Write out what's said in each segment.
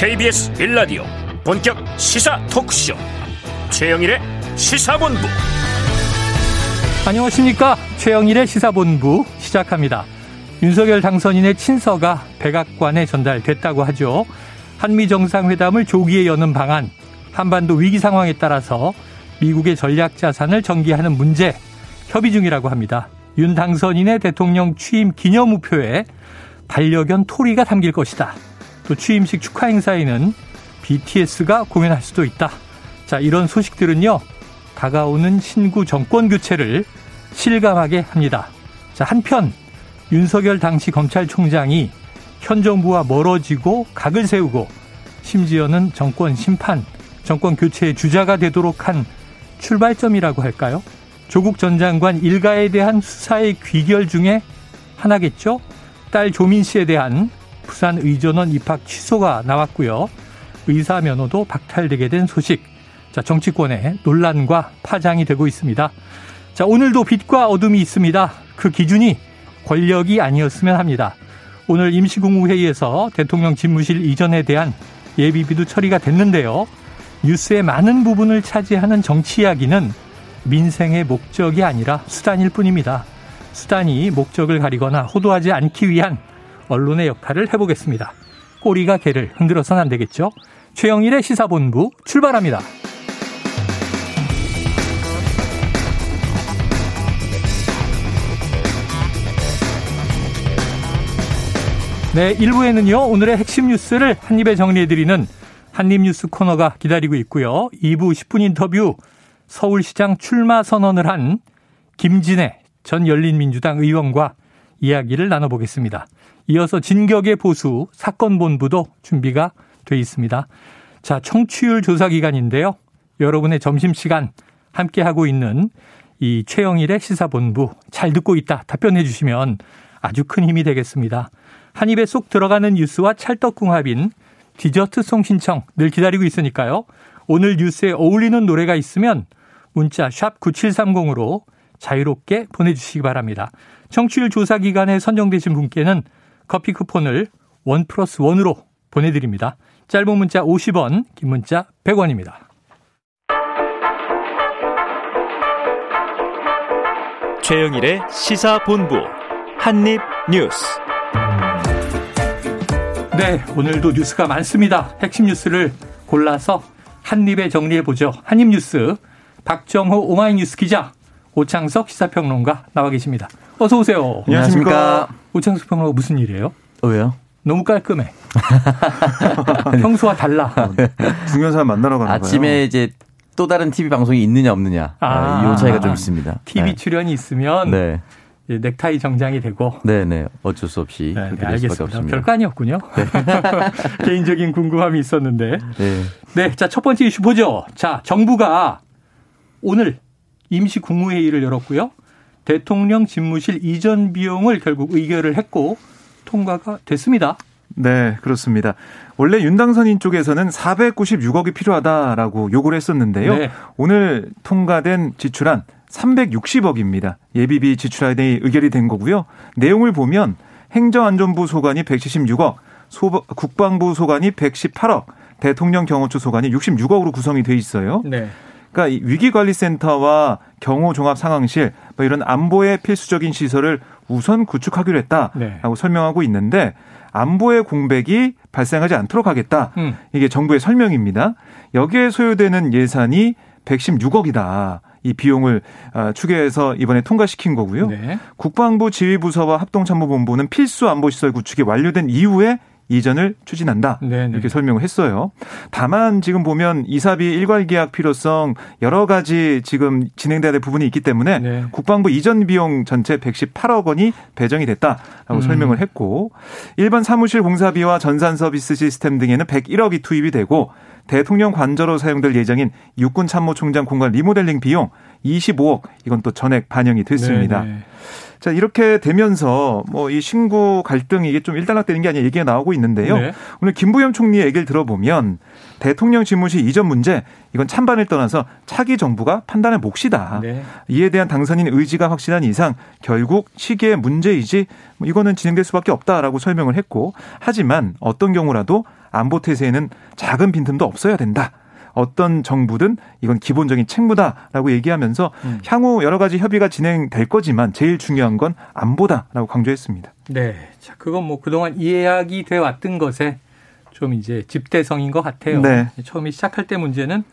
KBS 1라디오 본격 시사 토크쇼. 최영일의 시사본부. 안녕하십니까? 최영일의 시사본부 시작합니다. 윤석열 당선인의 친서가 백악관에 전달됐다고 하죠. 한미 정상회담을 조기에 여는 방안 한반도 위기 상황에 따라서 미국의 전략 자산을 전개하는 문제 협의 중이라고 합니다. 윤 당선인의 대통령 취임 기념 우표에 반려견 토리가 담길 것이다. 또 취임식 축하 행사에는 BTS가 공연할 수도 있다. 자, 이런 소식들은요. 다가오는 신구 정권 교체를 실감하게 합니다. 자, 한편 윤석열 당시 검찰총장이 현 정부와 멀어지고 각을 세우고 심지어는 정권 심판, 정권 교체의 주자가 되도록 한 출발점이라고 할까요? 조국 전 장관 일가에 대한 수사의 귀결 중에 하나겠죠. 딸 조민 씨에 대한 부산 의전원 입학 취소가 나왔고요. 의사 면허도 박탈되게 된 소식. 자, 정치권의 논란과 파장이 되고 있습니다. 자, 오늘도 빛과 어둠이 있습니다. 그 기준이 권력이 아니었으면 합니다. 오늘 임시국무회의에서 대통령 집무실 이전에 대한 예비비도 처리가 됐는데요. 뉴스의 많은 부분을 차지하는 정치 이야기는 민생의 목적이 아니라 수단일 뿐입니다. 수단이 목적을 가리거나 호도하지 않기 위한 언론의 역할을 해보겠습니다. 꼬리가 개를 흔들어서는 안 되겠죠? 최영일의 시사본부 출발합니다. 네, 1부에는요, 오늘의 핵심 뉴스를 한입에 정리해드리는 한입뉴스 코너가 기다리고 있고요. 2부 10분 인터뷰 서울시장 출마 선언을 한 김진애 전 열린민주당 의원과 이야기를 나눠보겠습니다. 이어서 진격의 보수 사건본부도 준비가 돼 있습니다. 자, 청취율 조사 기간인데요. 여러분의 점심시간 함께하고 있는 이 최영일의 시사본부 잘 듣고 있다 답변해 주시면 아주 큰 힘이 되겠습니다. 한 입에 쏙 들어가는 뉴스와 찰떡궁합인 디저트송 신청 늘 기다리고 있으니까요. 오늘 뉴스에 어울리는 노래가 있으면 문자 샵 9730으로 자유롭게 보내주시기 바랍니다. 청취율 조사 기간에 선정되신 분께는 커피 쿠폰을 원 플러스 원으로 보내드립니다. 짧은 문자 50원, 긴 문자 100원입니다. 최영일의 시사본부 한입뉴스. 네, 오늘도 뉴스가 많습니다. 핵심 뉴스를 골라서 한입에 정리해 보죠. 한입뉴스 박정호 오마이뉴스 기자 오창석 시사평론가 나와 계십니다. 어서 오세요. 안녕하십니까. 오창석 평론가 무슨 일이에요? 어, 왜요? 너무 깔끔해. 평소와 달라. 어, 중요한 사람 만나러 가는 아침에 거예요. 이제 또 다른 TV 방송이 있느냐 없느냐 아, 이 차이가 좀 있습니다. TV 네. 출연이 있으면 네. 넥타이 정장이 되고. 네네 어쩔 수 없이 네, 네 알겠습니다. 별거 아니었군요. 네. 개인적인 궁금함이 있었는데. 네. 네, 자 첫 번째 이슈 보죠. 자 정부가 오늘 임시 국무회의를 열었고요. 대통령 집무실 이전 비용을 결국 의결을 했고 통과가 됐습니다. 네, 그렇습니다. 원래 윤당선인 쪽에서는 496억이 필요하다라고 요구를 했었는데요. 네. 오늘 통과된 지출안 360억입니다. 예비비 지출안이 의결이 된 거고요. 내용을 보면 행정안전부 소관이 176억, 소, 국방부 소관이 118억, 대통령 경호처 소관이 66억으로 구성이 돼 있어요. 네. 그러니까 위기관리센터와 경호종합상황실 뭐 이런 안보의 필수적인 시설을 우선 구축하기로 했다라고 네. 설명하고 있는데 안보의 공백이 발생하지 않도록 하겠다. 음. 이게 정부의 설명입니다. 여기에 소요되는 예산이 116억이다. 이 비용을 아, 추계해서 이번에 통과시킨 거고요. 네. 국방부 지휘부서와 합동참모본부는 필수 안보시설 구축이 완료된 이후에 이전을 추진한다. 네네. 이렇게 설명을 했어요. 다만 지금 보면 이사비 일괄 계약 필요성 여러 가지 지금 진행돼야 될 부분이 있기 때문에 네. 국방부 이전 비용 전체 118억 원이 배정이 됐다라고 음. 설명을 했고 일반 사무실 공사비와 전산 서비스 시스템 등에는 101억이 투입이 되고 대통령 관저로 사용될 예정인 육군 참모총장 공간 리모델링 비용 25억 이건 또 전액 반영이 됐습니다. 네네. 자, 이렇게 되면서 뭐 이 신구 갈등 이게 좀 일단락되는 게 아니라 얘기가 나오고 있는데요. 네. 오늘 김부겸 총리의 얘기를 들어보면 대통령 집무실 이전 문제 이건 찬반을 떠나서 차기 정부가 판단할 몫이다. 네. 이에 대한 당선인 의지가 확실한 이상 결국 시기의 문제이지 뭐 이거는 진행될 수밖에 없다라고 설명을 했고 하지만 어떤 경우라도 안보 태세에는 작은 빈틈도 없어야 된다. 어떤 정부든 이건 기본적인 책무다라고 얘기하면서 음. 향후 여러 가지 협의가 진행될 거지만 제일 중요한 건 안보다라고 강조했습니다. 네. 자, 그건 뭐 그동안 이야기 돼 왔던 것에 좀 이제 집대성인 것 같아요. 네. 처음에 시작할 때 문제는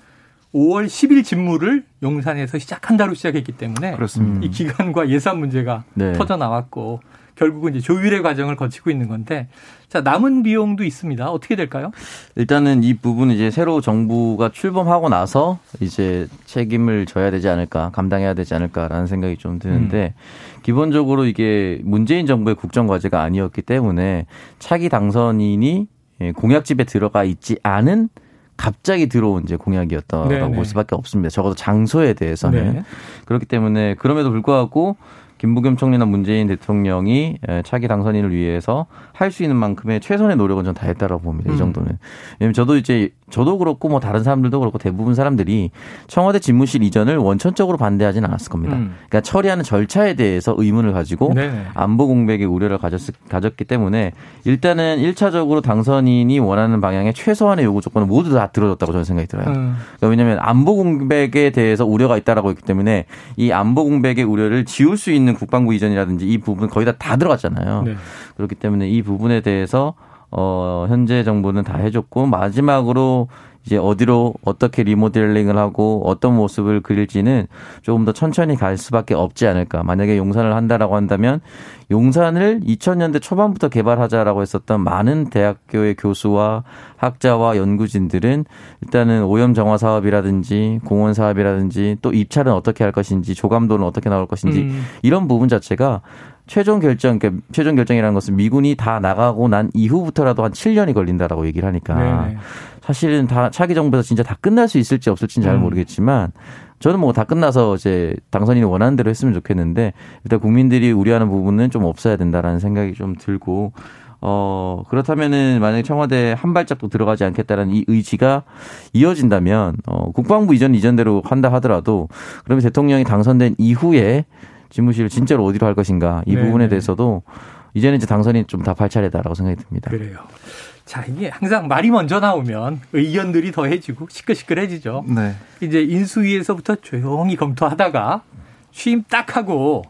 5월 10일 집무를 용산에서 시작한다로 시작했기 때문에 그렇습니다. 이 기간과 예산 문제가 네. 터져 나왔고 결국은 이제 조율의 과정을 거치고 있는 건데 자 남은 비용도 있습니다. 어떻게 될까요? 일단은 이 부분은 이제 새로 정부가 출범하고 나서 이제 책임을 져야 되지 않을까 감당해야 되지 않을까라는 생각이 좀 드는데 음. 기본적으로 이게 문재인 정부의 국정 과제가 아니었기 때문에 차기 당선인이 공약집에 들어가 있지 않은 갑자기 들어온 이제 공약이었다고 네네. 볼 수밖에 없습니다. 적어도 장소에 대해서는 네. 그렇기 때문에 그럼에도 불구하고 김부겸 총리나 문재인 대통령이 차기 당선인을 위해서 할 수 있는 만큼의 최선의 노력은 전 다 했다라고 봅니다. 이 음. 정도는. 왜냐면 저도 이제 저도 그렇고 뭐 다른 사람들도 그렇고 대부분 사람들이 청와대 집무실 이전을 원천적으로 반대하지는 않았을 겁니다. 음. 그러니까 처리하는 절차에 대해서 의문을 가지고 네네. 안보 공백의 우려를 가졌, 가졌기 때문에 일단은 1차적으로 당선인이 원하는 방향의 최소한의 요구 조건을 모두 다 들어줬다고 저는 생각이 들어요. 음. 그러니까 왜냐하면 안보 공백에 대해서 우려가 있다라고 했기 때문에 이 안보 공백의 우려를 지울 수 있는 국방부 이전이라든지 이 부분 거의 다 다 들어갔잖아요. 네. 그렇기 때문에 이 부분에 대해서 어, 현재 정부는 다 해줬고, 마지막으로 이제 어디로 어떻게 리모델링을 하고 어떤 모습을 그릴지는 조금 더 천천히 갈 수밖에 없지 않을까. 만약에 용산을 한다라고 한다면 용산을 2000년대 초반부터 개발하자라고 했었던 많은 대학교의 교수와 학자와 연구진들은 일단은 오염 정화 사업이라든지 공원 사업이라든지 또 입찰은 어떻게 할 것인지 조감도는 어떻게 나올 것인지 음. 이런 부분 자체가 최종 결정, 그러니까 최종 결정이라는 것은 미군이 다 나가고 난 이후부터라도 한 7년이 걸린다라고 얘기를 하니까 네네. 사실은 다 차기 정부에서 진짜 다 끝날 수 있을지 없을지는 잘 음. 모르겠지만 저는 뭐 다 끝나서 이제 당선인이 원하는 대로 했으면 좋겠는데 일단 국민들이 우려하는 부분은 좀 없어야 된다라는 생각이 좀 들고 어, 그렇다면은 만약에 청와대 한 발짝도 들어가지 않겠다는 이 의지가 이어진다면 어, 국방부 이전 이전대로 한다 하더라도 그러면 대통령이 당선된 이후에 집무실을 진짜로 어디로 할 것인가 이네 부분에 네. 대해서도 이제는 이제 당선이 좀 답할 차례다라고 생각이 듭니다. 그래요. 자, 이게 항상 말이 먼저 나오면 의견들이 더해지고 시끌시끌해지죠. 네. 이제 인수위에서부터 조용히 검토하다가 취임 딱 하고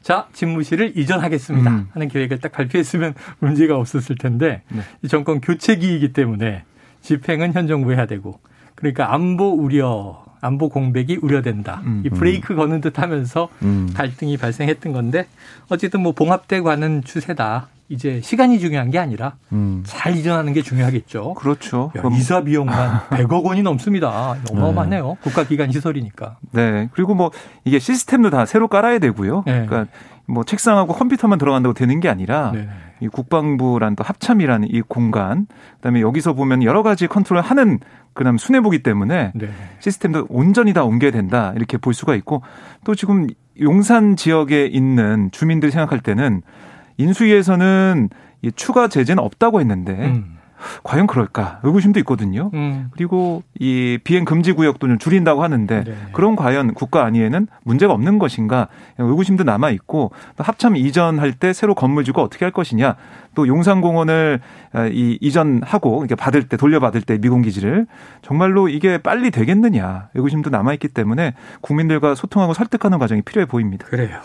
자, 집무실을 이전하겠습니다. 음. 하는 계획을 딱 발표했으면 문제가 없었을 텐데 네. 이 정권 교체기이기 때문에 집행은 현 정부 해야 되고 그러니까 안보 우려 안보 공백이 우려된다. 음, 이 브레이크 거는 듯 하면서 음. 갈등이 발생했던 건데 어쨌든 뭐 봉합돼 가는 추세다. 이제 시간이 중요한 게 아니라 음. 잘 이전하는 게 중요하겠죠. 그렇죠. 야, 이사 비용만 100억 원이 넘습니다. 어마어마하네요. 네. 국가기관 시설이니까. 네. 그리고 뭐 이게 시스템도 다 새로 깔아야 되고요. 네. 그러니까 뭐 책상하고 컴퓨터만 들어간다고 되는 게 아니라 네. 이 국방부란 또 합참이라는 이 공간 그다음에 여기서 보면 여러 가지 컨트롤 하는 그다음 수뇌부기 때문에 네. 시스템도 온전히 다 옮겨야 된다 이렇게 볼 수가 있고 또 지금 용산 지역에 있는 주민들 생각할 때는 인수위에서는 이 추가 제재는 없다고 했는데 음. 과연 그럴까 의구심도 있거든요. 음. 그리고 이 비행 금지 구역도 좀 줄인다고 하는데 네. 그럼 과연 국가 안위에는 문제가 없는 것인가 의구심도 남아 있고 또 합참 이전할 때 새로 건물 지고 어떻게 할 것이냐 또 용산공원을 아, 이 이전하고 이렇게 받을 때 돌려받을 때 미군 기지를 정말로 이게 빨리 되겠느냐 의구심도 남아 있기 때문에 국민들과 소통하고 설득하는 과정이 필요해 보입니다. 그래요.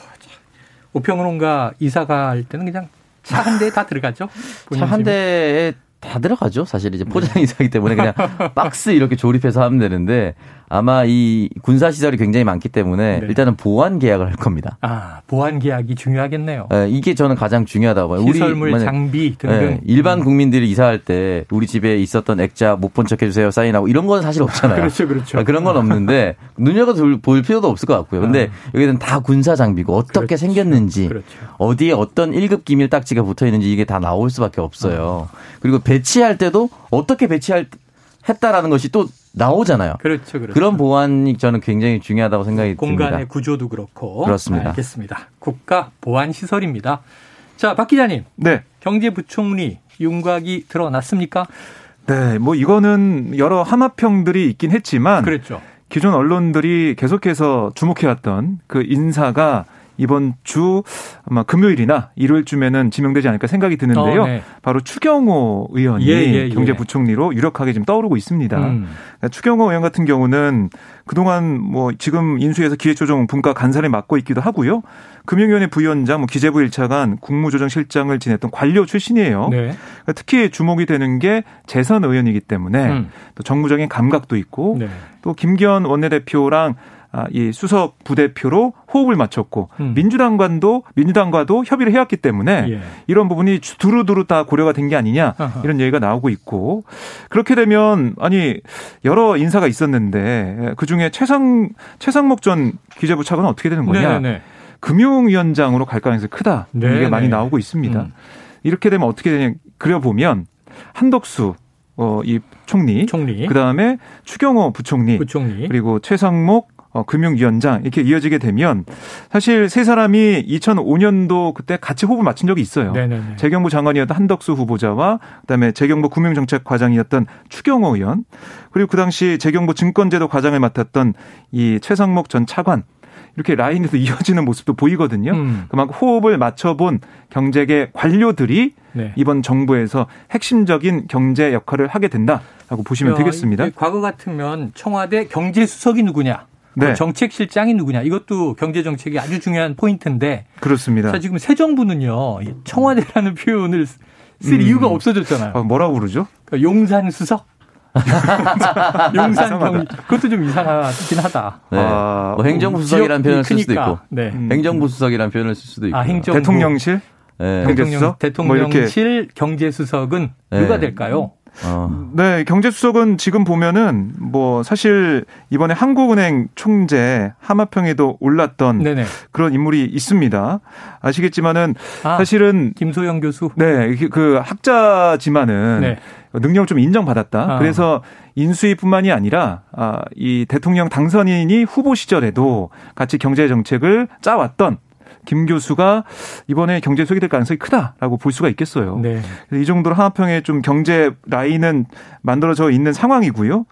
우평론가 이사 갈 때는 그냥 차한 대에 다 들어가죠? 차 한 대에 다 들어가죠. 사실 이제 포장 이사기 때문에 그냥 박스 이렇게 조립해서 하면 되는데 아마 이 군사 시설이 굉장히 많기 때문에 네. 일단은 보안 계약을 할 겁니다. 아 보안 계약이 중요하겠네요. 네, 이게 저는 가장 중요하다고 봐요. 시설물, 우리 장비 등등 네, 일반 음. 국민들이 이사할 때 우리 집에 있었던 액자 못 본 척 해주세요 사인하고 이런 건 사실 없잖아요. 그렇죠, 그렇죠. 아, 그런 건 없는데 눈여겨 볼 필요도 없을 것 같고요. 근데 아. 여기는 다 군사 장비고 어떻게 그렇죠. 생겼는지 그렇죠. 어디에 어떤 1급 기밀 딱지가 붙어 있는지 이게 다 나올 수밖에 없어요. 아. 그리고 배치할 때도 어떻게 배치할 했다라는 것이 또 나오잖아요. 그렇죠, 그렇죠. 그런 보안이 저는 굉장히 중요하다고 생각이 공간의 듭니다. 공간의 구조도 그렇고. 그렇습니다. 알겠습니다. 국가 보안 시설입니다. 자, 박 기자님. 네. 경제부총리 윤곽이 드러났습니까? 네, 뭐 이거는 여러 함합평들이 있긴 했지만 그렇죠. 기존 언론들이 계속해서 주목해왔던 그 인사가 이번 주 아마 금요일이나 일요일쯤에는 지명되지 않을까 생각이 드는데요. 어, 네. 바로 추경호 의원이 예, 예, 예. 경제부총리로 유력하게 지금 떠오르고 있습니다. 음. 그러니까 추경호 의원 같은 경우는 그동안 뭐 지금 인수해서 기획조정 분과 간사를 맡고 있기도 하고요. 금융위원회 부위원장, 뭐 기재부 1차관, 국무조정실장을 지냈던 관료 출신이에요. 네. 그러니까 특히 주목이 되는 게 재선 의원이기 때문에 음. 또 정무적인 감각도 있고 네. 또 김기현 원내대표랑 아, 이 수석 부대표로 호흡을 맞췄고 음. 민주당과도 민주당과도 협의를 해왔기 때문에 예. 이런 부분이 두루두루 다 고려가 된 게 아니냐 이런 얘기가 나오고 있고 그렇게 되면 아니 여러 인사가 있었는데 그 중에 최상 최상목 전 기재부 차관은 어떻게 되는 거냐? 네네. 네. 금융위원장으로 갈 가능성이 크다. 네네. 이게 많이 나오고 있습니다. 음. 이렇게 되면 어떻게 되냐 그려 보면 한덕수 어, 이 총리, 총리. 그 다음에 추경호 부총리, 부총리, 그리고 최상목 어, 금융위원장 이렇게 이어지게 되면 사실 세 사람이 2005년도 그때 같이 호흡을 맞춘 적이 있어요. 네네네. 재경부 장관이었던 한덕수 후보자와 그다음에 재경부 금융정책 과장이었던 추경호 의원 그리고 그 당시 재경부 증권제도 과장을 맡았던 이 최상목 전 차관 이렇게 라인에서 이어지는 모습도 보이거든요. 음. 그만큼 호흡을 맞춰본 경제계 관료들이 네. 이번 정부에서 핵심적인 경제 역할을 하게 된다라고 보시면 되겠습니다. 과거 같으면 청와대 경제수석이 누구냐? 네. 정책 실장이 누구냐 이것도 경제 정책이 아주 중요한 포인트인데 그렇습니다. 자 지금 새 정부는요 청와대라는 표현을 쓸 음. 이유가 없어졌잖아요. 아, 뭐라고 그러죠? 그러니까 용산 수석. 용산 경 그것도 좀 이상하긴 하다. 네. 아, 뭐 행정부 수석이라는 표현을 쓸 수도 있고, 네. 음. 행정부 수석이라는 표현을 쓸 수도 있고, 아, 행정부. 대통령실, 네. 대통령, 대통령실 뭐 경제수석은 네. 누가 될까요? 어. 네, 경제수석은 지금 보면은 뭐 사실 이번에 한국은행 총재 하마평에도 올랐던 네네. 그런 인물이 있습니다. 아시겠지만은 아, 사실은 김소영 교수. 네, 그 학자지만은 네. 능력을 좀 인정받았다. 아. 그래서 인수위뿐만이 아니라 아, 이 대통령 당선인이 후보 시절에도 같이 경제 정책을 짜왔던 김 교수가 이번에 경제 수석이 될 가능성이 크다라고 볼 수가 있겠어요. 네. 이 정도로 하나평에 좀 경제 라인은 만들어져 있는 상황이고요.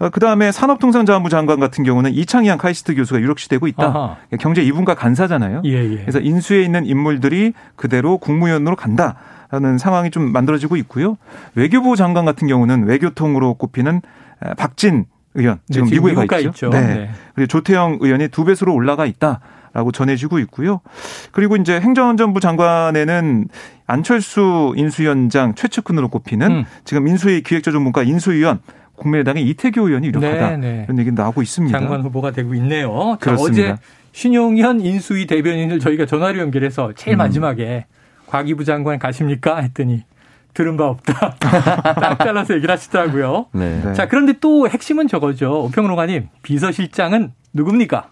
어, 그 다음에 산업통상자원부 장관 같은 경우는 이창희한 카이스트 교수가 유력시되고 있다. 아하. 경제 2분과 간사잖아요. 예, 예. 그래서 인수에 있는 인물들이 그대로 국무위원으로 간다. 라는 상황이 좀 만들어지고 있고요. 외교부 장관 같은 경우는 외교통으로 꼽히는 박진 의원 지금, 네, 지금 미국에 가 있죠. 있죠. 네. 네. 그리고 조태영 의원이 두 배수로 올라가 있다. 라고 전해지고 있고요. 그리고 이제 행정안전부 장관에는 안철수 인수위원장 최측근으로 꼽히는 음. 지금 인수위 기획조정문과 인수위원 국민의당의 이태규 의원이 유력하다. 네네. 네. 이런 얘기 나오고 있습니다. 장관 후보가 되고 있네요. 그렇습니다. 어제 신용현 인수위 대변인을 저희가 전화로 연결해서 제일 음. 마지막에 과기부 장관 가십니까? 했더니 들은 바 없다. 딱 잘라서 얘기를 하시더라고요. 네. 자, 그런데 또 핵심은 저거죠. 오평론가님, 비서실장은 누굽니까?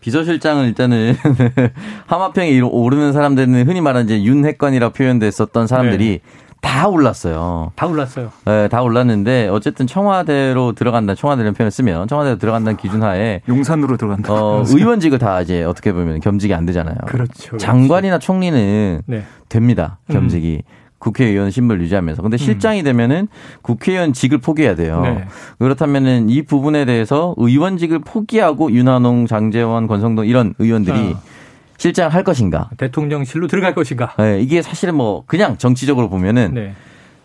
비서실장은 일단은 하마평에 오르는 사람들은 흔히 말하는 이제 윤핵관이라 표현됐었던 사람들이 네. 다 올랐어요. 다 올랐어요. 네, 다 올랐는데 어쨌든 청와대로 들어간다. 청와대라는 표현을 쓰면 청와대로 들어간다는 기준 하에 용산으로 들어간다. 어, 의원직을 다 이제 어떻게 보면 겸직이 안 되잖아요. 그렇죠. 그렇죠. 장관이나 총리는 네. 됩니다. 겸직이. 음. 국회의원 신분을 유지하면서. 근데 실장이 되면은 국회의원 직을 포기해야 돼요. 네. 그렇다면은 이 부분에 대해서 의원직을 포기하고 윤한홍, 장재원, 권성동 이런 의원들이 어. 실장을 할 것인가? 대통령실로 들어갈 것인가? 네, 이게 사실은 뭐 그냥 정치적으로 보면은 네.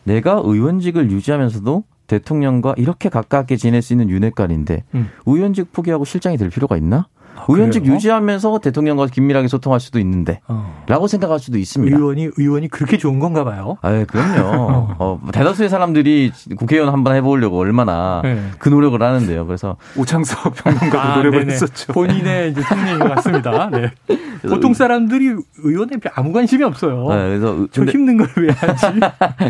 내가 의원직을 유지하면서도 대통령과 이렇게 가깝게 지낼 수 있는 윤핵관인데 음. 의원직 포기하고 실장이 될 필요가 있나? 아, 의원직 그래요? 유지하면서 대통령과 긴밀하게 소통할 수도 있는데 어. 라고 생각할 수도 있습니다. 의원이 의원이 그렇게 좋은 건가 봐요. 아, 그럼요. 어, 대다수의 사람들이 국회의원 한번 해 보려고 얼마나 네. 그 노력을 하는데요. 그래서 오창석 평론가도 아, 노력을 네네. 했었죠. 본인의 이제 성능인 것 같습니다. 네. 보통 사람들이 의원에 아무 관심이 없어요. 네, 그래서 저 힘든 걸 왜 하지?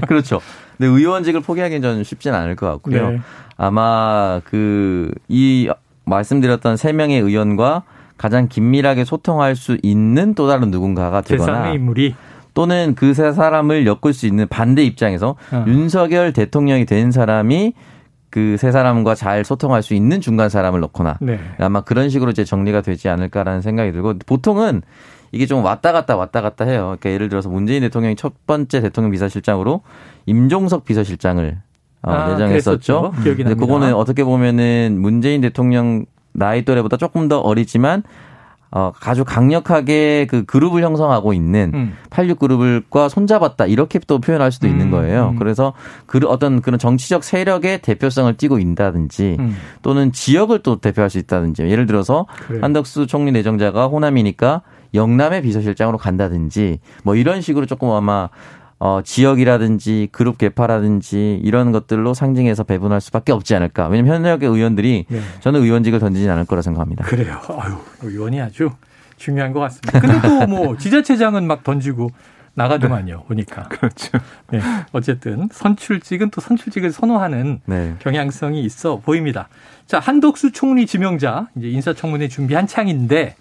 그렇죠. 근데 의원직을 포기하기는 저는 쉽지는 않을 것 같고요. 네. 아마 그 이 말씀드렸던 세 명의 의원과 가장 긴밀하게 소통할 수 있는 또 다른 누군가가 되거나 인물이 또는 그 세 사람을 엮을 수 있는 반대 입장에서 어. 윤석열 대통령이 된 사람이 그 세 사람과 잘 소통할 수 있는 중간 사람을 넣거나 네. 아마 그런 식으로 이제 정리가 되지 않을까라는 생각이 들고 보통은 이게 좀 왔다 갔다 왔다 갔다 해요. 그러니까 예를 들어서 문재인 대통령이 첫 번째 대통령 비서실장으로 임종석 비서실장을 어, 아, 내정했었죠. 기억이 납니다. 그거는 어떻게 보면은 문재인 대통령 나이 또래보다 조금 더 어리지만 어, 아주 강력하게 그 그룹을 형성하고 있는 음. 86 그룹을과 손잡았다. 이렇게 또 표현할 수도 음. 있는 거예요. 음. 그래서 그 어떤 그런 정치적 세력의 대표성을 띠고 있다든지 음. 또는 지역을 또 대표할 수 있다든지 예를 들어서 그래. 한덕수 총리 내정자가 호남이니까 영남의 비서실장으로 간다든지 뭐 이런 식으로 조금 아마 어, 지역이라든지 그룹 개파라든지 이런 것들로 상징해서 배분할 수밖에 없지 않을까. 왜냐면 현역의 의원들이 네. 저는 의원직을 던지지 않을 거라 생각합니다. 그래요. 아유, 의원이 아주 중요한 것 같습니다. 근데 또 뭐 지자체장은 막 던지고 나가더만요. 네. 보니까. 그렇죠. 네. 어쨌든 선출직은 또 선출직을 선호하는 네. 경향성이 있어 보입니다. 자, 한덕수 총리 지명자 이제 인사청문회 준비 한창인데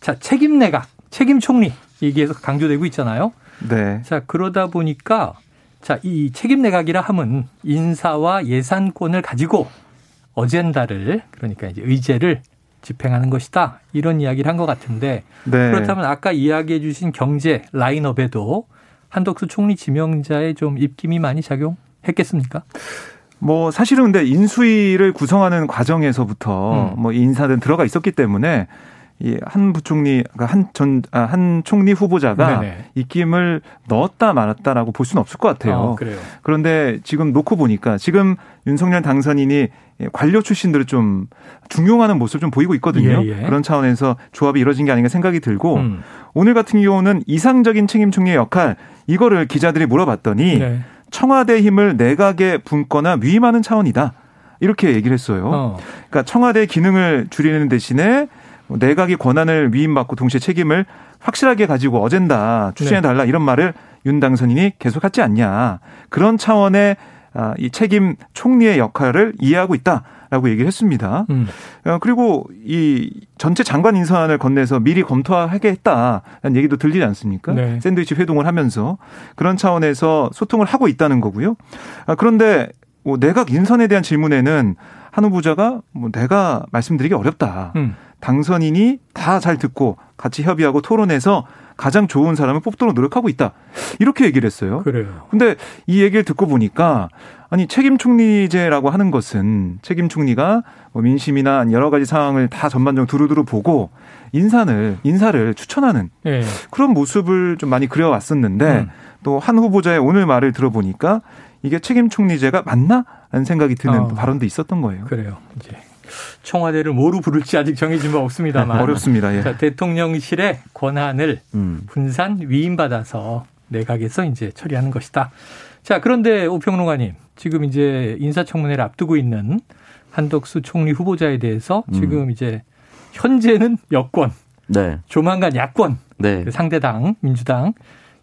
자, 책임 내각, 책임 총리 얘기해서 강조되고 있잖아요. 네. 자, 그러다 보니까 자, 이 책임 내각이라 함은 인사와 예산권을 가지고 어젠다를 그러니까 이제 의제를 집행하는 것이다. 이런 이야기를 한 것 같은데 네. 그렇다면 아까 이야기해 주신 경제 라인업에도 한덕수 총리 지명자의 좀 입김이 많이 작용했겠습니까? 뭐 사실은 근데 인수위를 구성하는 과정에서부터 음. 뭐 인사는 들어가 있었기 때문에 이한 부총리 그러니까 한전한 아, 총리 후보자가 네네. 입김을 넣었다 말았다라고 볼 수는 없을 것 같아요. 어, 그런데 지금 놓고 보니까 지금 윤석열 당선인이 관료 출신들을 좀 중용하는 모습을 좀 보이고 있거든요. 예, 예. 그런 차원에서 조합이 이뤄진 게 아닌가 생각이 들고 음. 오늘 같은 경우는 이상적인 책임 총리의 역할 이거를 기자들이 물어봤더니 네. 청와대 힘을 내각에 붓거나 위임하는 차원이다. 이렇게 얘기를 했어요. 어. 그러니까 청와대 기능을 줄이는 대신에 내각이 권한을 위임받고 동시에 책임을 확실하게 가지고 어젠다 추진해 달라 네. 이런 말을 윤 당선인이 계속하지 않냐 그런 차원의 아, 이 책임 총리의 역할을 이해하고 있다라고 얘기를 했습니다. 음. 어, 그리고 이 전체 장관 인선을 건네서 미리 검토하게 했다라는 얘기도 들리지 않습니까? 네. 샌드위치 회동을 하면서 그런 차원에서 소통을 하고 있다는 거고요. 아, 그런데 뭐 내각 인선에 대한 질문에는 한 후보자가 뭐 내가 말씀드리기 어렵다. 음. 당선인이 다 잘 듣고 같이 협의하고 토론해서 가장 좋은 사람을 뽑도록 노력하고 있다. 이렇게 얘기를 했어요. 그래요. 근데 이 얘기를 듣고 보니까 아니 책임 총리제라고 하는 것은 책임 총리가 뭐 민심이나 여러 가지 상황을 다 전반적으로 두루두루 보고 인사를 인사를 추천하는 네. 그런 모습을 좀 많이 그려왔었는데 음. 또한 후보자의 오늘 말을 들어보니까 이게 책임 총리제가 맞나? 라는 생각이 드는 어. 발언도 있었던 거예요. 그래요. 이제 청와대를 뭐로 부를지 아직 정해진 바 없습니다만 어렵습니다. 예. 자, 대통령실의 권한을 음. 분산 위임받아서 내각에서 이제 처리하는 것이다. 자, 그런데 오평론가님 지금 이제 인사청문회를 앞두고 있는 한덕수 총리 후보자에 대해서 음. 지금 음. 이제 현재는 여권, 네. 조만간 야권, 네. 그 상대당 민주당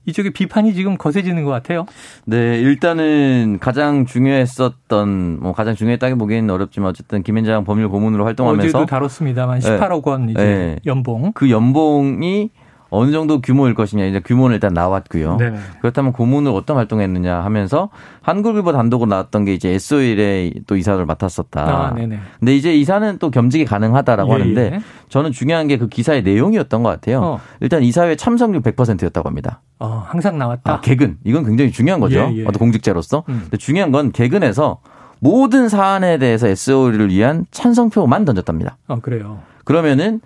이쪽에 비판이 지금 거세지는 것 같아요. 네, 일단은 가장 중요했었던 뭐 가장 중요했다기 보기에는 어렵지만 어쨌든 김현장 법률 고문으로 활동하면서 어제도 다뤘습니다만 18억 원 이제 네. 연봉. 그 연봉이 어느 정도 규모일 것이냐 이제 규모는 일단 나왔고요. 네네. 그렇다면 고문을 어떤 활동했느냐 하면서 한국일보 단독으로 나왔던 게 이제 SO일에 또 이사를 맡았었다. 아, 네네. 근데 이제 이사는 또 겸직이 가능하다라고 예, 하는데 예. 저는 중요한 게 그 기사의 내용이었던 것 같아요. 어. 일단 이사회 참석률 100%였다고 합니다. 어, 항상 나왔다. 아, 개근 이건 굉장히 중요한 거죠. 예, 예. 어떤 공직자로서. 음. 근데 중요한 건 개근에서 모든 사안에 대해서 SO를 위한 찬성표만 던졌답니다. 아, 그래요. 그러면은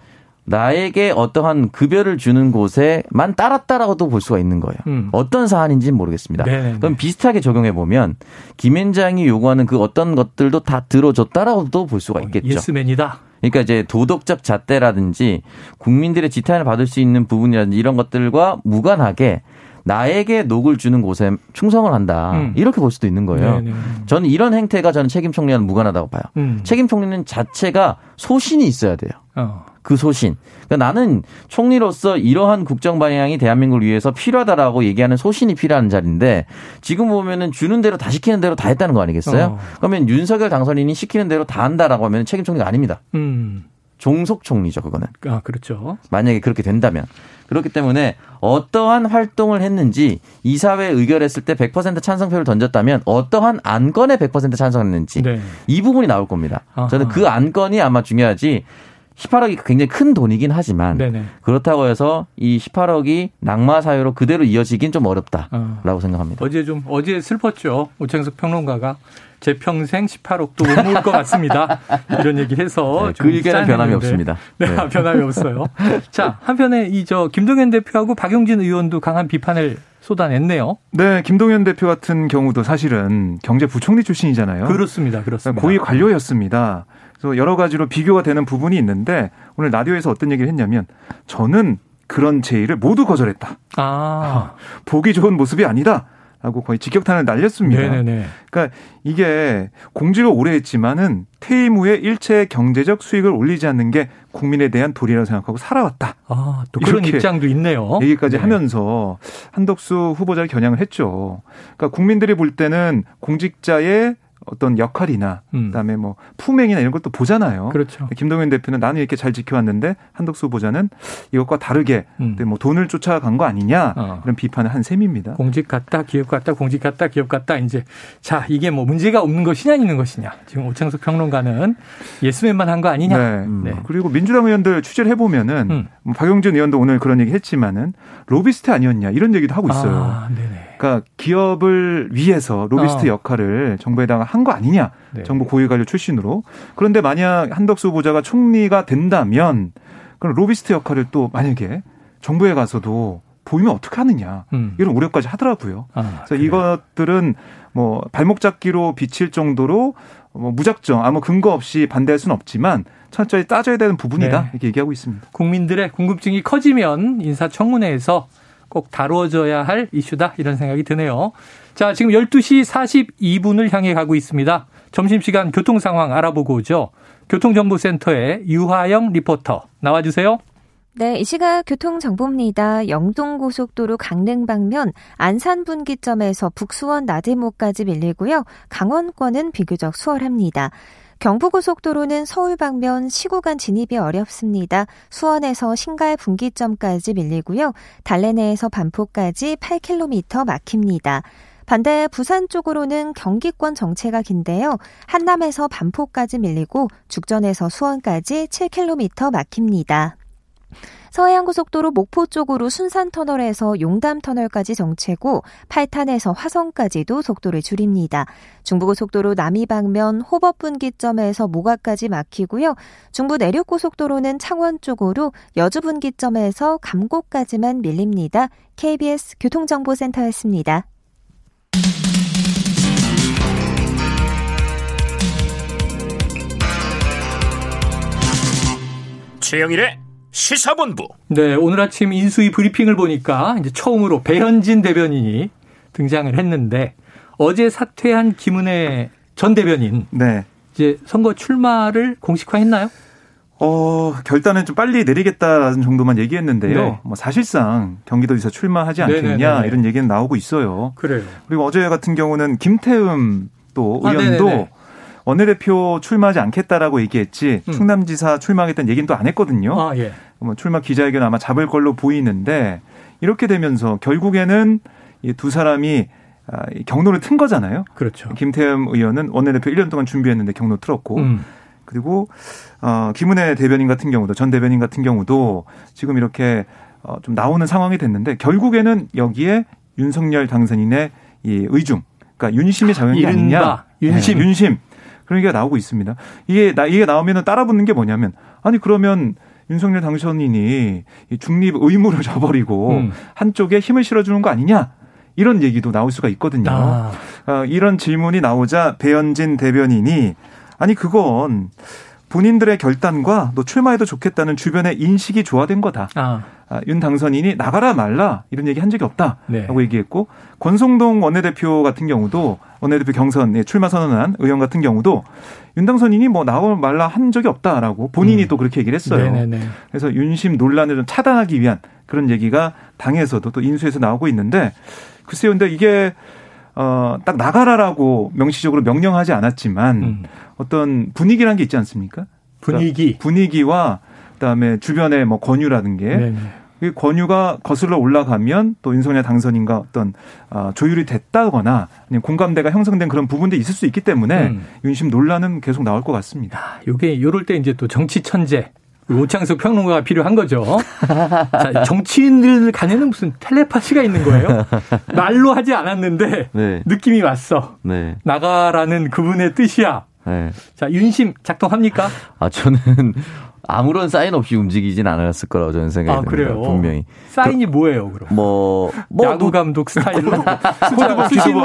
나에게 어떠한 급여를 주는 곳에만 따랐다라고도 볼 수가 있는 거예요. 음. 어떤 사안인지는 모르겠습니다. 네네. 네, 그럼 네. 비슷하게 적용해 보면 김현장이 요구하는 그 어떤 것들도 다 들어줬다라고도 볼 수가 어, 있겠죠. 예스맨이다. 그러니까 이제 도덕적 잣대라든지 국민들의 지탄을 받을 수 있는 부분이라든지 이런 것들과 무관하게 나에게 녹을 주는 곳에 충성을 한다. 음. 이렇게 볼 수도 있는 거예요. 네네. 네. 저는 이런 행태가 저는 책임 총리와는 무관하다고 봐요. 음. 책임 총리는 자체가 소신이 있어야 돼요. 어. 그 소신. 그러니까 나는 총리로서 이러한 국정 방향이 대한민국을 위해서 필요하다라고 얘기하는 소신이 필요한 자리인데 지금 보면은 주는 대로 다 시키는 대로 다 했다는 거 아니겠어요? 어. 그러면 윤석열 당선인이 시키는 대로 다 한다라고 하면 책임 총리가 아닙니다. 음. 종속 총리죠, 그거는. 아, 그렇죠. 만약에 그렇게 된다면. 그렇기 때문에 어떠한 활동을 했는지 이사회 의결했을 때 100% 찬성표를 던졌다면 어떠한 안건에 100% 찬성했는지 네. 이 부분이 나올 겁니다. 아하. 저는 그 안건이 아마 중요하지 18억이 굉장히 큰 돈이긴 하지만 네네. 그렇다고 해서 이 18억이 낙마 사유로 그대로 이어지긴 좀 어렵다라고 어. 생각합니다. 어제 좀 어제 슬펐죠. 오창석 평론가가 제 평생 18억도 못 모을 것 같습니다. 이런 얘기 해서 네, 그 의견은 변함이 없습니다. 네, 네. 변함이 없어요. 자, 한편에 이 저 김동연 대표하고 박용진 의원도 강한 비판을 쏟아냈네요. 네, 김동연 대표 같은 경우도 사실은 경제부총리 출신이잖아요. 그렇습니다. 그렇습니다. 고위 관료였습니다. 그래서 여러 가지로 비교가 되는 부분이 있는데 오늘 라디오에서 어떤 얘기를 했냐면 저는 그런 제의를 모두 거절했다. 아. 보기 좋은 모습이 아니다. 라고 거의 직격탄을 날렸습니다. 네네네. 그러니까 이게 공직을 오래 했지만은 퇴임 후에 일체 경제적 수익을 올리지 않는 게 국민에 대한 도리라고 생각하고 살아왔다. 아, 또 그런 입장도 있네요. 얘기까지 네. 하면서 한덕수 후보자를 겨냥을 했죠. 그러니까 국민들이 볼 때는 공직자의 어떤 역할이나 음. 그다음에 뭐 품행이나 이런 것도 보잖아요. 그렇죠. 김동연 대표는 나는 이렇게 잘 지켜왔는데 한덕수 후보자는 이것과 다르게 음. 뭐 돈을 쫓아간 거 아니냐 어. 이런 비판을 한 셈입니다. 공직 같다, 기업 같다, 공직 같다, 기업 같다. 이제 자 이게 뭐 문제가 없는 것이냐 있는 것이냐. 지금 오창석 평론가는 예스맨만 한 거 아니냐. 네. 음. 네. 그리고 민주당 의원들 취재를 해보면은 음. 뭐 박용진 의원도 오늘 그런 얘기 했지만은 로비스트 아니었냐 이런 얘기도 하고 있어요. 아, 그러니까 기업을 위해서 로비스트 어. 역할을 정부에다가 한 거 아니냐. 네. 정부 고위관료 출신으로. 그런데 만약 한덕수 후보자가 총리가 된다면 그럼 로비스트 역할을 또 만약에 정부에 가서도 보이면 어떻게 하느냐 음. 이런 우려까지 하더라고요. 아, 그래서 그래. 이것들은 뭐 발목 잡기로 비칠 정도로 뭐 무작정 아무 근거 없이 반대할 수는 없지만 천천히 따져야 되는 부분이다 네. 이렇게 얘기하고 있습니다. 국민들의 궁금증이 커지면 인사청문회에서 꼭 다루어져야 할 이슈다 이런 생각이 드네요. 자, 지금 12시 42분을 향해 가고 있습니다. 점심시간 교통 상황 알아보고 오죠. 교통정보센터의 유하영 리포터 나와주세요. 네, 이 시각 교통정보입니다. 영동고속도로 강릉 방면 안산 분기점에서 북수원 나들목까지 밀리고요. 강원권은 비교적 수월합니다. 경부고속도로는 서울 방면 시구간 진입이 어렵습니다. 수원에서 신갈 분기점까지 밀리고요. 달래내에서 반포까지 8km 막힙니다. 반대 부산 쪽으로는 경기권 정체가 긴데요. 한남에서 반포까지 밀리고 죽전에서 수원까지 7km 막힙니다. 서해안고속도로 목포 쪽으로 순산터널에서 용담터널까지 정체고 8탄에서 화성까지도 속도를 줄입니다. 중부고속도로 남이방면 호법분기점에서 모가까지 막히고요. 중부 내륙고속도로는 창원 쪽으로 여주분기점에서 감곡까지만 밀립니다. KBS 교통정보센터였습니다. 최영일의 시사본부. 네, 오늘 아침 인수위 브리핑을 보니까 이제 처음으로 배현진 대변인이 등장을 했는데 어제 사퇴한 김은혜 전 대변인. 네. 이제 선거 출마를 공식화했나요? 어, 결단은 좀 빨리 내리겠다는 정도만 얘기했는데요. 네. 뭐 사실상 경기도지사 출마하지 않겠냐 네네네네. 이런 얘기는 나오고 있어요. 그래요. 그리고 어제 같은 경우는 김태흠 또 아, 의원도 아, 원내대표 출마하지 않겠다라고 얘기했지 음. 충남지사 출마하겠다는 얘기는 또 안 했거든요. 아, 예. 뭐 출마 기자회견 아마 잡을 걸로 보이는데 이렇게 되면서 결국에는 이 두 사람이 아, 경로를 튼 거잖아요. 그렇죠. 김태흠 의원은 원내대표 1년 동안 준비했는데 경로 틀었고 음. 그리고 어 김은혜 대변인 같은 경우도 전 대변인 같은 경우도 지금 이렇게 어좀 나오는 상황이 됐는데 결국에는 여기에 윤석열 당선인의 이 의중 그러니까 윤심이 작용한 게 아니냐. 윤심. 네, 윤심. 그런 얘기가 나오고 있습니다. 이게 나 이게 나오면은 따라붙는 게 뭐냐면 아니 그러면 윤석열 당선인이 중립 의무를 져버리고 음. 한쪽에 힘을 실어주는 거 아니냐 이런 얘기도 나올 수가 있거든요. 아. 어, 이런 질문이 나오자 배현진 대변인이 아니 그건 본인들의 결단과 또 출마해도 좋겠다는 주변의 인식이 조화된 거다. 아. 아, 윤 당선인이 나가라 말라 이런 얘기 한 적이 없다라고 네. 얘기했고 권성동 원내대표 같은 경우도 원내대표 경선에 출마 선언한 의원 같은 경우도 윤 당선인이 뭐 나올 말라 한 적이 없다라고 본인이 음. 또 그렇게 얘기를 했어요. 네네네. 그래서 윤심 논란을 좀 차단하기 위한 그런 얘기가 당에서도 또 인수에서 나오고 있는데 글쎄요, 근데 이게 어, 딱 나가라라고 명시적으로 명령하지 않았지만 음. 어떤 분위기라는 게 있지 않습니까? 분위기. 그러니까 분위기와 그다음에 주변의 뭐 권유라는 게 네네. 이 권유가 거슬러 올라가면 또 윤석열 당선인과 어떤 어, 조율이 됐다거나 아니면 공감대가 형성된 그런 부분도 있을 수 있기 때문에 음. 윤심 논란은 계속 나올 것 같습니다. 아, 요게 요럴 때 이제 또 정치 천재 오창석 평론가가 필요한 거죠. 자, 정치인들 간에는 무슨 텔레파시가 있는 거예요. 말로 하지 않았는데 네. 느낌이 왔어. 네. 나가라는 그분의 뜻이야. 네. 자, 윤심 작동합니까? 아, 저는 아무런 사인 없이 움직이진 않았을 거라고 저는 생각이 아, 듭니다. 그래요? 분명히. 사인이 그, 뭐예요, 그럼? 뭐, 뭐 야구 감독 스타일로 수시로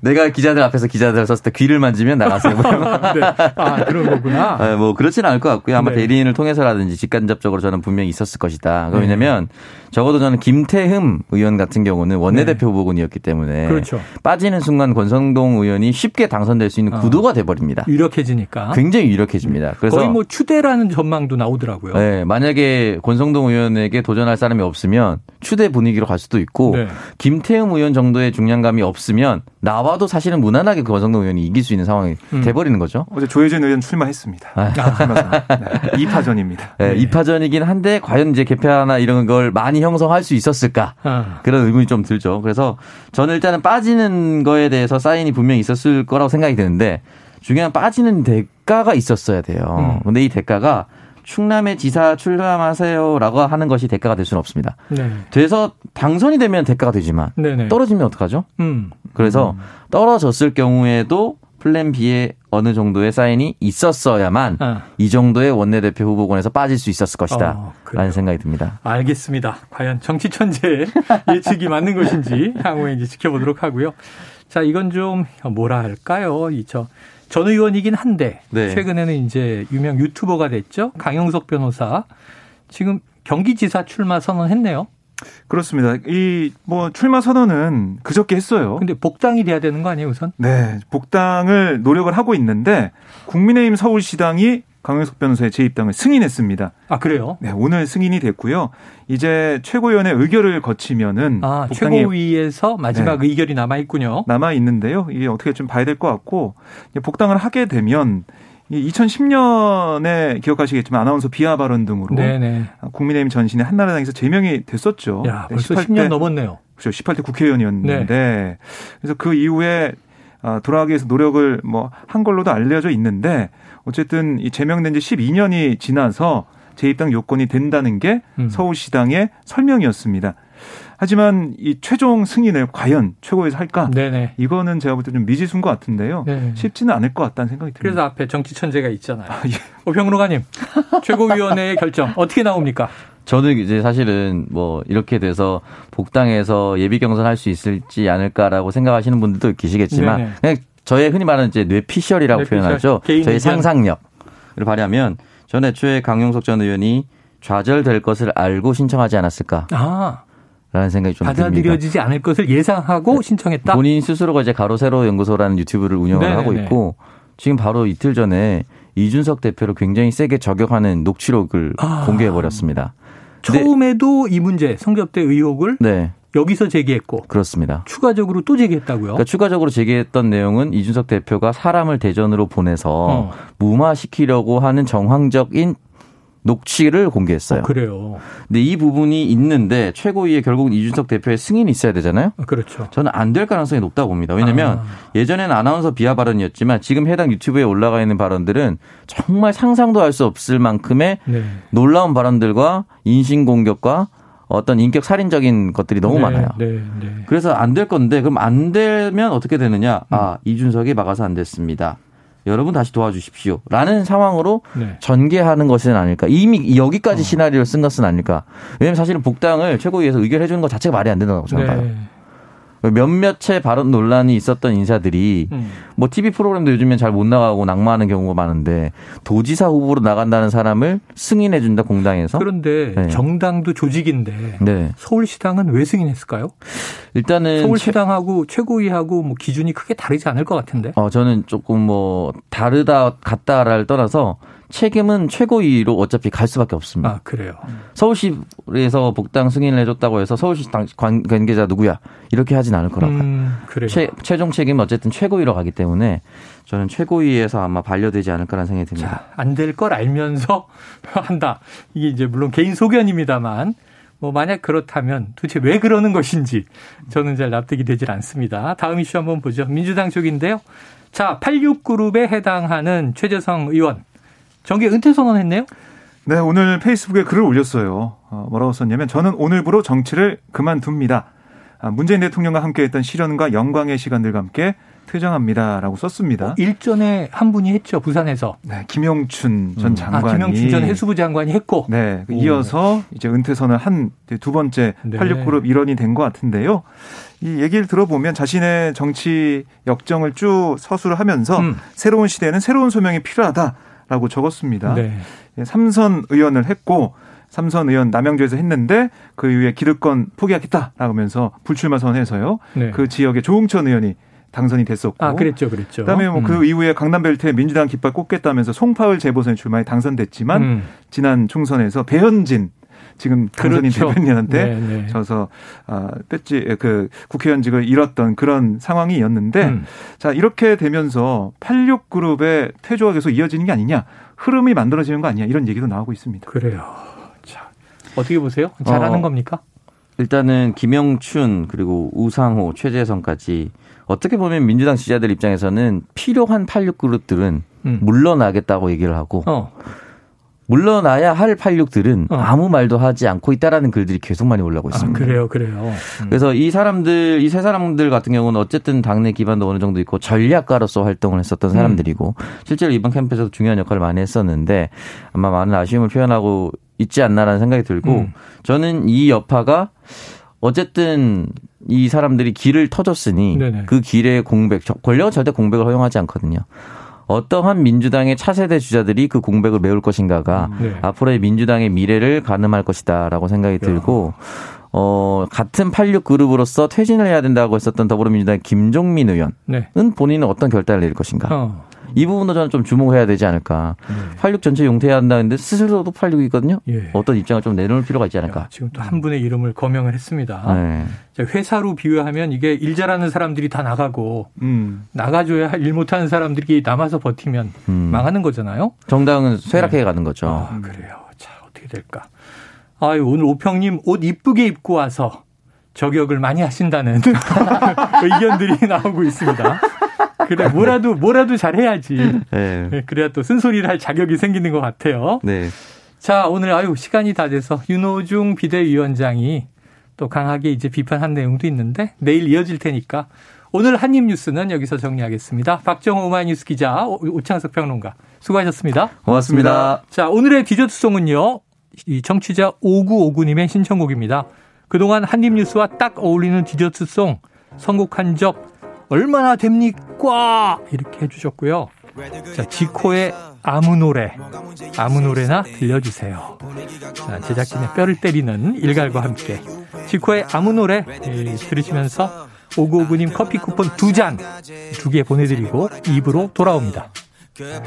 내가 기자들 앞에서 기자들 섰을 때 귀를 만지면 나가세요. 네. 아, 그런 거구나. 네, 뭐 그렇지는 않을 것 같고요. 아마 네. 대리인을 통해서라든지 직간접적으로 저는 분명히 있었을 것이다. 네. 왜냐면 적어도 저는 김태흠 의원 같은 경우는 원내대표 네. 부분이었기 때문에 그렇죠. 빠지는 순간 권성동 의원이 쉽게 당선될 수 있는 어. 구도가 돼버립니다. 유력해지니까. 굉장히 유력해집니다. 그래서 거의 뭐 추대라는 전망도 나오더라고요. 네, 만약에 권성동 의원에게 도전할 사람이 없으면 추대 분위기로 갈 수도 있고 네. 김태흠 의원 정도의 중량감이 없으면 나와도 사실은 무난하게 그 권성동 의원이 이길 수 있는 상황이 음. 돼버리는 거죠. 어제 조혜진 의원 출마했습니다. 아. 네, 2파전입니다. 네, 네. 2파전이긴 한데 과연 이제 개표나 이런 걸 많이 형성할 수 있었을까 아. 그런 의문이 좀 들죠. 그래서 저는 일단은 빠지는 거에 대해서 사인이 분명히 있었을 거라고 생각이 드는데 중요한 빠지는 대가가 있었어야 돼요. 음. 근데 이 대가가 충남의 지사 출마하세요라고 하는 것이 대가가 될 수는 없습니다. 네. 돼서 당선이 되면 대가가 되지만 네네. 떨어지면 어떡하죠? 음. 그래서 음. 떨어졌을 경우에도 플랜 B에 어느 정도의 사인이 있었어야만 아. 이 정도의 원내대표 후보군에서 빠질 수 있었을 것이다. 어, 라는 생각이 듭니다. 알겠습니다. 과연 정치 천재 예측이 맞는 것인지 향후에 이제 지켜보도록 하고요. 자, 이건 좀 뭐라 할까요? 이저 전 의원이긴 한데 네. 최근에는 이제 유명 유튜버가 됐죠. 강영석 변호사. 지금 경기지사 출마 선언했네요. 그렇습니다. 이 뭐 출마 선언은 그저께 했어요. 근데 복당이 돼야 되는 거 아니에요, 우선? 네, 복당을 노력을 하고 있는데 국민의힘 서울시당이 강영석 변호사의 재입당을 승인했습니다. 아 그래요? 네, 오늘 승인이 됐고요. 이제 최고위원회 의결을 거치면은 아, 최고위에서 마지막 네, 의결이 남아 있군요. 남아 있는데요. 이게 어떻게 좀 봐야 될 것 같고 복당을 하게 되면 2010년에 기억하시겠지만 아나운서 비하 발언 등으로 네네. 국민의힘 전신에 한나라당에서 제명이 됐었죠. 야, 벌써 10년 넘었네요. 그렇죠. 18대 국회의원이었는데 네. 그래서 그 이후에 아, 돌아가기 위해서 노력을 뭐 한 걸로도 알려져 있는데 어쨌든 이 제명된 지 12년이 지나서 재입당 요건이 된다는 게 음. 서울시당의 설명이었습니다. 하지만 이 최종 승인을 과연 최고에서 할까? 네네. 이거는 제가 볼 때 좀 미지수인 것 같은데요. 네 쉽지는 않을 것 같다는 생각이 듭니다. 그래서 앞에 정치 천재가 있잖아요. 아, 예. 오평론가님, 최고위원회의 결정 어떻게 나옵니까? 저는 이제 사실은 뭐 이렇게 돼서 복당해서 예비 경선할 수 있을지 않을까라고 생각하시는 분들도 계시겠지만 네네. 그냥 저의 흔히 말하는 이제 뇌피셜이라고 뇌피셜. 표현하죠. 저희 상상력을 발휘하면 전 애초에 강용석 전 의원이 좌절될 것을 알고 신청하지 않았을까. 아. 라는 생각이 좀 받아들여지지 듭니다. 않을 것을 예상하고 네. 신청했다. 본인 스스로가 이제 가로 세로 연구소라는 유튜브를 운영을 네네네. 하고 있고 지금 바로 이틀 전에 이준석 대표를 굉장히 세게 저격하는 녹취록을 아. 공개해 버렸습니다. 처음에도 이 문제 성접대 의혹을 네. 여기서 제기했고 그렇습니다. 추가적으로 또 제기했다고요? 그러니까 추가적으로 제기했던 내용은 이준석 대표가 사람을 대전으로 보내서 어. 무마시키려고 하는 정황적인 녹취를 공개했어요. 어, 그래요. 근데 이 부분이 있는데 최고위에 결국은 이준석 대표의 승인이 있어야 되잖아요. 어, 그렇죠. 저는 안 될 가능성이 높다고 봅니다. 왜냐하면 아. 예전에는 아나운서 비하 발언이었지만 지금 해당 유튜브에 올라가 있는 발언들은 정말 상상도 할 수 없을 만큼의 네. 놀라운 발언들과 인신 공격과 어떤 인격 살인적인 것들이 너무 네, 많아요. 네, 네. 그래서 안 될 건데 그럼 안 되면 어떻게 되느냐? 아 음. 이준석이 막아서 안 됐습니다. 여러분 다시 도와주십시오. 라는 상황으로 네. 전개하는 것은 아닐까. 이미 여기까지 어. 시나리오를 쓴 것은 아닐까. 왜냐면 사실은 복당을 최고위에서 의결해 주는 것 자체가 말이 안 된다고 저는 네. 봐요. 몇몇의 발언 논란이 있었던 인사들이 음. 뭐 TV 프로그램도 요즘엔 잘 못 나가고 낙마하는 경우가 많은데 도지사 후보로 나간다는 사람을 승인해 준다 공당에서 그런데 네. 정당도 조직인데 네. 서울시당은 왜 승인했을까요? 일단은 서울시당하고 최... 최고위하고 뭐 기준이 크게 다르지 않을 것 같은데. 어 저는 조금 뭐 다르다 같다를 떠나서 책임은 최고위로 어차피 갈 수밖에 없습니다. 아, 그래요. 서울시에서 복당 승인을 해줬다고 해서 서울시 당 관계자 누구야 이렇게 하진 않을 거라고 음, 그래요. 최, 최종 책임은 어쨌든 최고위로 가기 때문에 저는 최고위에서 아마 반려되지 않을까라는 생각이 듭니다. 안 될 걸 알면서 한다. 이게 이제 물론 개인 소견입니다만 뭐 만약 그렇다면 도대체 왜 그러는 것인지 저는 잘 납득이 되질 않습니다. 다음 이슈 한번 보죠. 민주당 쪽인데요. 자, 86그룹에 해당하는 최재성 의원 정계 은퇴 선언했네요. 네, 오늘 페이스북에 글을 올렸어요. 어, 뭐라고 썼냐면 저는 오늘부로 정치를 그만둡니다. 아, 문재인 대통령과 함께했던 시련과 영광의 시간들과 함께 퇴장합니다라고 썼습니다. 어, 일전에 한 분이 했죠 부산에서. 네, 김영춘 전 음. 장관이. 아, 김영춘 전 해수부 장관이 했고. 네, 오. 이어서 이제 은퇴선을 한 두 번째 네. 86그룹 일원이 된 것 같은데요. 이 얘기를 들어보면 자신의 정치 역정을 쭉 서술을 하면서 음. 새로운 시대에는 새로운 소명이 필요하다 라고 적었습니다. 네. 예, 삼선 의원을 했고 삼선 의원 남양주에서 했는데 그 이후에 기득권 포기하겠다라고 하면서 불출마 선해서요. 네. 그 지역에 조홍천 의원이 당선이 됐었고. 아, 그랬죠, 그랬죠. 그다음에 뭐그 음. 이후에 강남벨트에 민주당 깃발 꽂겠다면서 송파을 재보선 출마에 당선됐지만 음. 지난 총선에서 배현진 지금 당선인 그렇죠. 대변인한테 네, 네. 져서 아, 뺐지 그 국회의원직을 잃었던 그런 상황이었는데 음. 자 이렇게 되면서 86 그룹의 퇴조가 계속 이어지는 게 아니냐 흐름이 만들어지는 거 아니냐 이런 얘기도 나오고 있습니다. 그래요. 자 어떻게 보세요? 잘하는 어, 겁니까? 일단은 김영춘 그리고 우상호 최재성까지 어떻게 보면 민주당 지지자들 입장에서는 필요한 86 그룹들은 음. 물러나겠다고 얘기를 하고 어. 물러나야 할 86들은 어. 아무 말도 하지 않고 있다라는 글들이 계속 많이 올라오고 아, 있습니다. 아, 그래요, 그래요. 음. 그래서 이 사람들, 이 세 사람들 같은 경우는 어쨌든 당내 기반도 어느 정도 있고 전략가로서 활동을 했었던 사람들이고 음. 실제로 이번 캠프에서도 중요한 역할을 많이 했었는데 아마 많은 아쉬움을 표현하고 있지 않나라는 생각이 들고 음. 저는 이 여파가 어쨌든 이 사람들이 길을 터줬으니 네네. 그 길의 공백, 권력은 절대 공백을 허용하지 않거든요. 어떠한 민주당의 차세대 주자들이 그 공백을 메울 것인가가 음, 네. 앞으로의 민주당의 미래를 가늠할 것이다라고 생각이 들고 어, 같은 86 그룹으로서 퇴진을 해야 된다고 했었던 더불어민주당의 김종민 의원은 네. 본인은 어떤 결단을 내릴 것인가. 어. 이 부분도 저는 좀 주목해야 되지 않을까. 네. 86 전체 용퇴해야 한다는데 스스로도 86이거든요. 예. 어떤 입장을 좀 내놓을 필요가 있지 않을까. 야, 지금 또 한 분의 이름을 거명을 했습니다. 네. 회사로 비유하면 이게 일 잘하는 사람들이 다 나가고 음. 나가줘야 일 못하는 사람들이 남아서 버티면 음. 망하는 거잖아요. 정당은 쇠락해 네. 가는 거죠. 아, 그래요. 자 어떻게 될까. 아유 오늘 오평님 옷 이쁘게 입고 와서 저격을 많이 하신다는 의견들이 나오고 있습니다. 그래 뭐라도 뭐라도 잘해야지. 네. 네. 그래야 또 쓴소리를 할 자격이 생기는 것 같아요. 네. 자 오늘 아유 시간이 다 돼서 윤호중 비대위원장이 또 강하게 이제 비판한 내용도 있는데 내일 이어질 테니까 오늘 한입 뉴스는 여기서 정리하겠습니다. 박정호 오마이뉴스 기자 오창석 평론가 수고하셨습니다. 고맙습니다. 자 오늘의 디저트송은요. 이 청취자 5959님의 신청곡입니다. 그동안 한입 뉴스와 딱 어울리는 디저트송 선곡한 적 얼마나 됩니까? 이렇게 해주셨고요. 자, 지코의 아무 노래, 아무 노래나 들려주세요. 자, 제작진의 뼈를 때리는 일갈과 함께 지코의 아무 노래 예, 들으시면서 오구오구님 커피 쿠폰 두 잔, 두 개 보내드리고 입으로 돌아옵니다. 그